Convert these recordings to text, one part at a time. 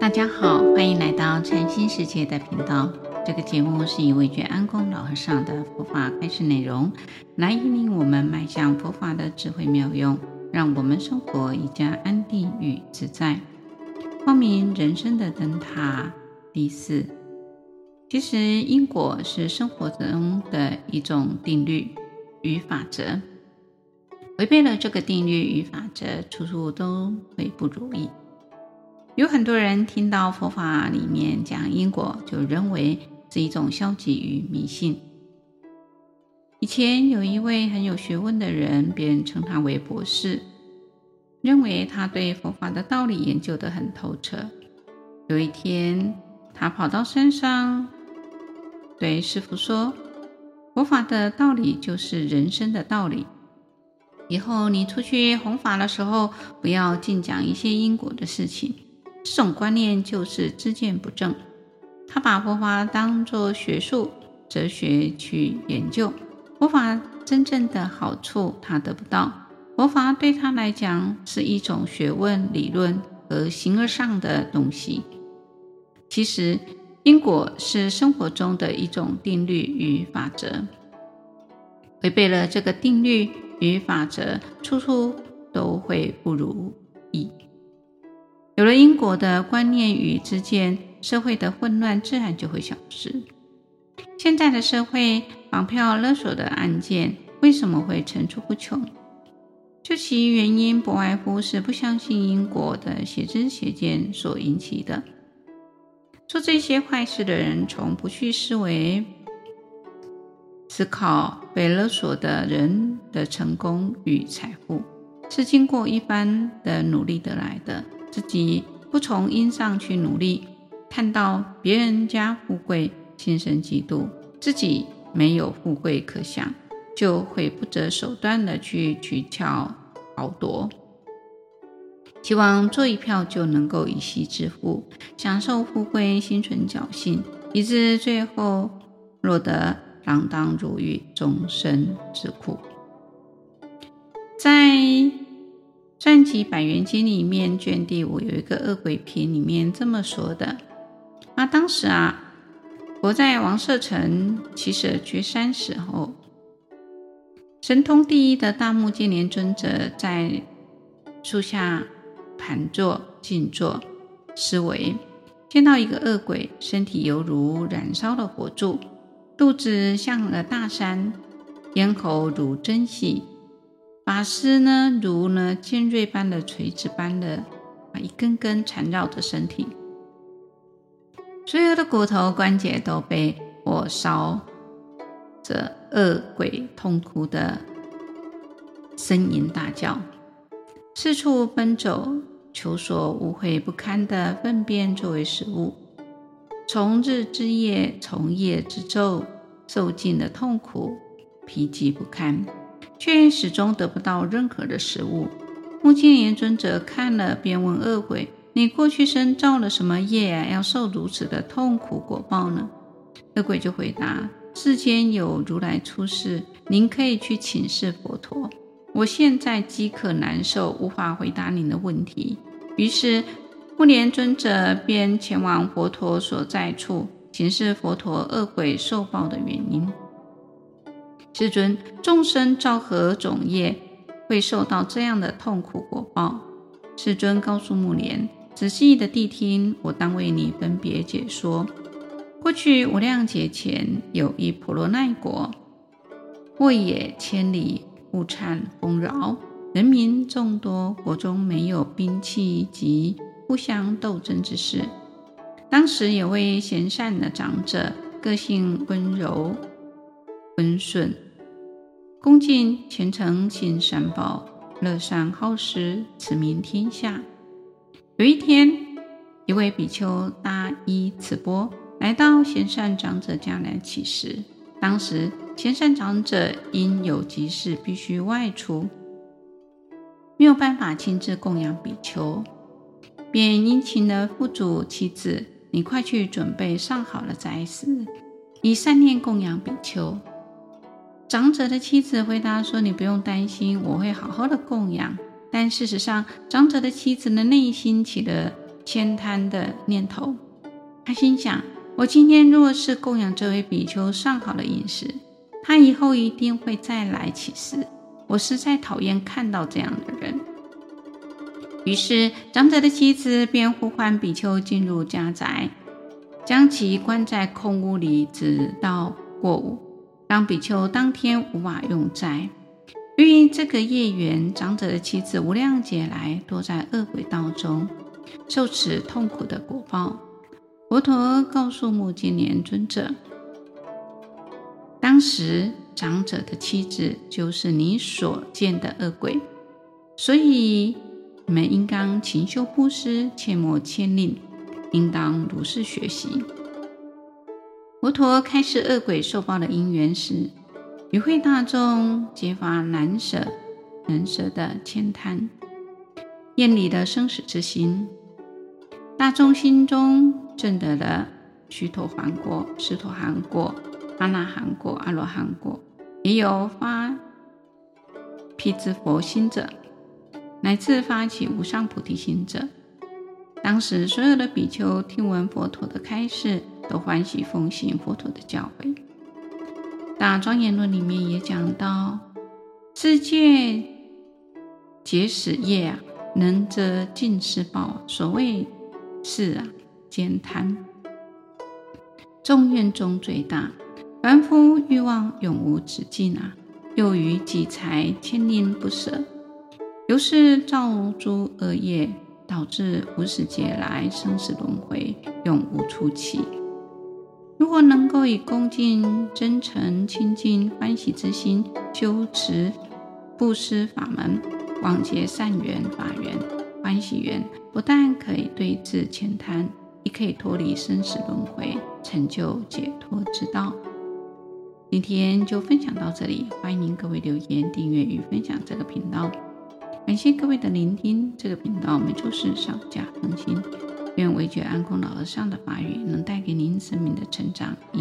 大家好，欢迎来到禅心世界的频道。这个节目是一位觉安公老和尚的佛法开示内容，来引领我们迈向佛法的智慧妙用，让我们生活更加安定与自在。光明人生的灯塔第四，其实因果是生活中的一种定律与法则，违背了这个定律与法则，处处都会不如意。有很多人听到佛法里面讲因果，就认为是一种消极与迷信。以前有一位很有学问的人，别人称他为博士。认为他对佛法的道理研究得很透彻。有一天，他跑到山上，对师傅说：“佛法的道理就是人生的道理。以后你出去弘法的时候，不要尽讲一些因果的事情。这种观念就是知见不正。他把佛法当作学术、哲学去研究，佛法真正的好处他得不到。”佛法对他来讲是一种学问、理论和形而上的东西。其实，因果是生活中的一种定律与法则。违背了这个定律与法则，处处都会不如意。有了因果的观念与知见，社会的混乱自然就会消失。现在的社会，绑票勒索的案件为什么会层出不穷？究其原因，不外乎是不相信因果的邪知邪见所引起的。做这些坏事的人，从不去思维、思考被勒索的人的成功与财富是经过一番的努力得来的，自己不从因上去努力，看到别人家富贵，心生嫉妒，自己没有富贵可享。就会不择手段的去取巧豪夺，希望做一票就能够一夕致富，享受富贵，心存侥幸，以致最后落得锒铛入狱，终身之苦。在《传记百缘经》里面卷第五有一个恶鬼篇，里面这么说的：啊，当时啊，我在王舍城七舍居山时候。神通第一的大目犍连尊者在树下盘坐静坐思维，见到一个恶鬼，身体犹如燃烧的火柱，肚子像个大山，咽喉如针细，发丝呢如呢尖锐般的锤子般的啊一根根缠绕着身体，所有的骨头关节都被火烧。这恶鬼痛苦的呻吟大叫，四处奔走，求索污秽不堪的粪便作为食物，从日之夜，从夜之昼，受尽了痛苦，疲极不堪，却始终得不到任何的食物。目犍连尊者看了，便问恶鬼：“你过去生造了什么业啊？要受如此的痛苦果报呢？”恶鬼就回答。世间有如来出世，您可以去请示佛陀。我现在饥渴难受，无法回答您的问题。于是，目连尊者便前往佛陀所在处，请示佛陀恶鬼受报的原因。世尊，众生造何种业，会受到这样的痛苦果报？世尊告诉目连：仔细的谛听，我当为你分别解说。过去无量劫前，有一婆罗奈国，沃野千里，物产丰饶，人民众多，国中没有兵器及互相斗争之事。当时有位贤善的长者，个性温柔温顺，恭敬虔诚信三宝，乐善好施，慈悯天下。有一天，一位比丘搭衣持钵。来到贤善长者家来乞食。当时贤善长者因有急事必须外出，没有办法亲自供养比丘，便殷勤地咐嘱妻子：“你快去准备上好了斋食，以善念供养比丘。”长者的妻子回答说：“你不用担心，我会好好的供养。”但事实上，长者的妻子的内心起了慳贪的念头。他心想：我今天若是供养这位比丘上好的饮食，他以后一定会再来乞食。我实在讨厌看到这样的人。于是，长者的妻子便呼唤比丘进入家宅，将其关在空屋里，直到过午，让比丘当天无法用斋。由于这个业缘，长者的妻子无量劫来堕在恶鬼道中，受此痛苦的果报。佛陀告诉目犍连尊者，当时长者的妻子就是你所见的恶鬼，所以你们应当勤修布施，切莫慳吝，应当如是学习。佛陀开示恶鬼受报的因缘时，与会大众皆发难舍难舍的慳贪，厌离的生死之心。大众心中证得了须陀洹果、斯陀含果、阿那含果、阿罗汉果，也有发辟支佛心者，乃至发起无上菩提心者。当时所有的比丘听闻佛陀的开示，都欢喜奉行佛陀的教诲。大庄严论里面也讲到，世界结使业啊，能则尽施报。所谓是啊，慳贪，众怨中最大。凡夫欲望永无止境啊，又于己财慳吝不舍，由是造诸恶业，导致无始劫来生死轮回，永无出期。如果能够以恭敬、真诚、清净、欢喜之心修持布施法门，广结善缘、法缘、欢喜缘，不但可以对治浅贪，也可以脱离生死轮回，成就解脱之道。今天就分享到这里，欢迎各位留言、订阅与分享这个频道。感谢各位的聆听，这个频道每周四上架更新。愿韦爵安公老和尚的法语能带给您生命的成长与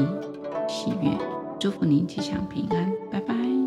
喜悦，祝福您吉祥平安，拜拜。